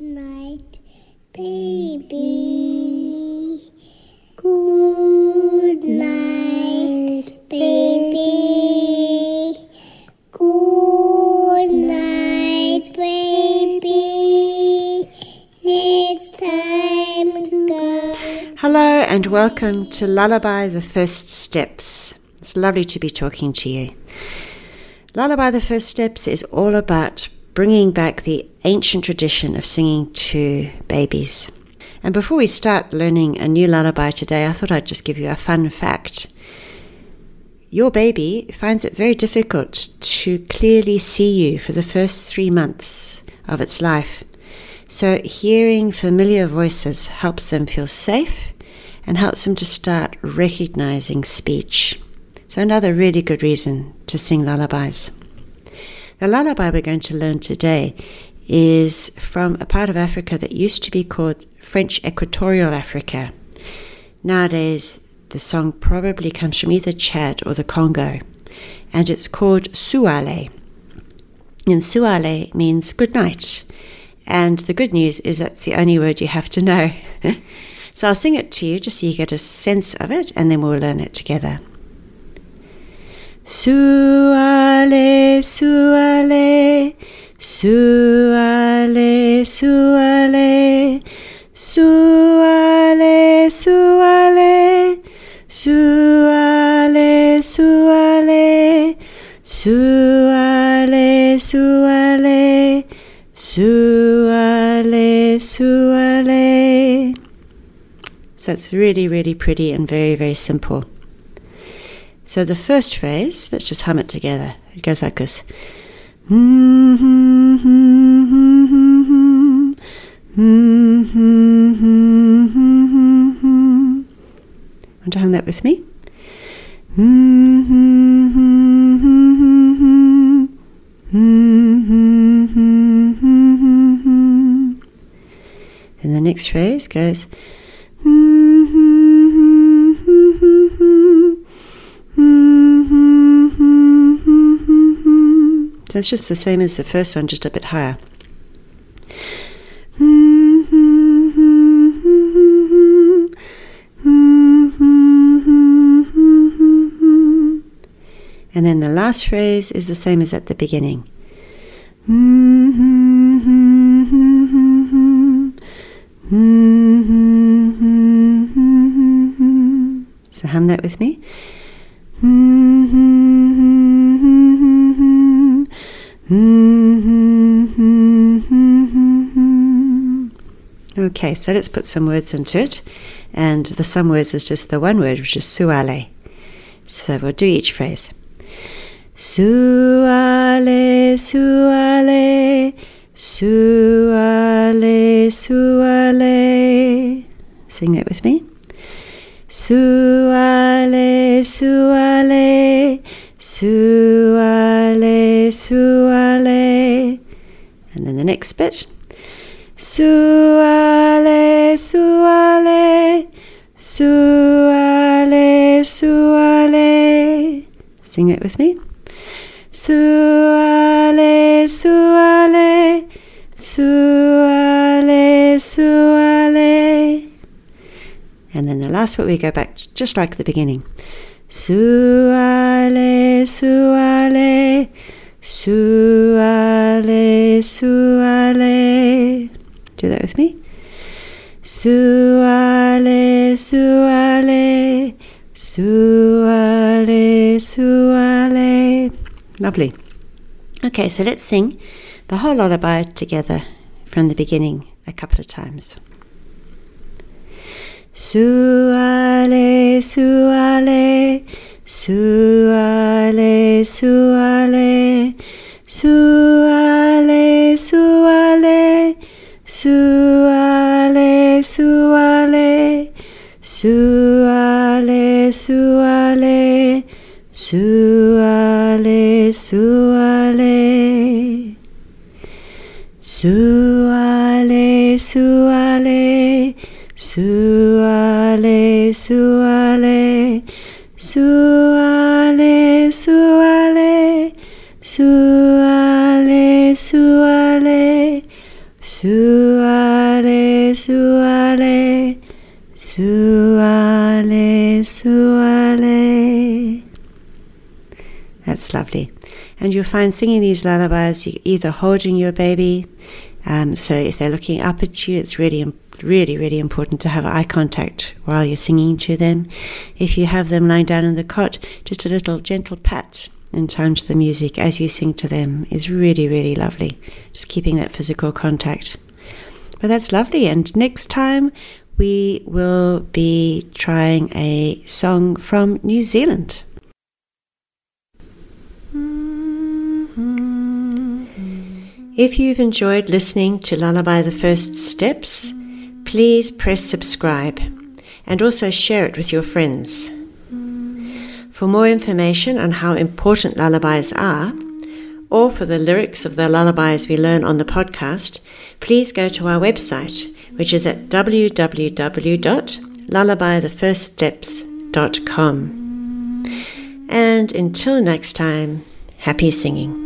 night, baby. Good night, baby. Good night, baby. It's time to go. Hello and welcome to Lullaby the First Steps. It's lovely to be talking to you. Lullaby the First Steps is all about bringing back the ancient tradition of singing to babies. And before we start learning a new lullaby today, I thought I'd just give you a fun fact. Your baby finds it very difficult to clearly see you for the first three months of its life. So, hearing familiar voices helps them feel safe and helps them to start recognizing speech. So, another really good reason to sing lullabies. The lullaby we're going to learn today is from a part of Africa that used to be called French Equatorial Africa. Nowadays, the song probably comes from either Chad or the Congo, and it's called Suale. And Suale means good night. And the good news is that's the only word you have to know. so I'll sing it to you just so you get a sense of it, and then we'll learn it together. Suale, suale, suale, suale, suale, suale, suale, suale, suale, suale, suale, suale. So it's really, really pretty and very, very simple. So the first phrase, let's just hum it together. It goes like this. Want to hum that with me? Mm-hmm. And the next phrase goes. It's just the same as the first one, just a bit higher. And then the last phrase is the same as at the beginning. So hum that with me. Mm-hmm. Okay, so let's put some words into it. And the some words is just the one word, which is suale. So we'll do each phrase. Suale, suale, suale, suale. Sing that with me. Suale, suale, suale, suale. And then the next bit. Suale, suale, suale, suale. Sing it with me. Suale, suale, suale, suale. And then the last bit we go back just like the beginning. Suale, suale, suale, suale. Do that with me. Suale, suale, suale, suale. Lovely. Okay, so let's sing the whole lullaby together from the beginning a couple of times. Suale, suale, suale, suale, suale, suale, suale, suale, suale, suale, suale, suale. Suale, suale, suale, suale, suale, suale, suale, suale, suale, suale, suale, suale. That's lovely. And you'll find singing these lullabies, you're either holding your baby, um, so if they're looking up at you, it's really, really, really important to have eye contact while you're singing to them. If you have them lying down in the cot, just a little gentle pat in time to the music as you sing to them is really, really lovely. Just keeping that physical contact. But that's lovely. And next time we will be trying a song from New Zealand. Mm-hmm. If you've enjoyed listening to Lullaby the First Steps, please press subscribe and also share it with your friends. For more information on how important lullabies are, or for the lyrics of the lullabies we learn on the podcast, please go to our website, which is at www.lullabythefirststeps.com. And until next time, happy singing.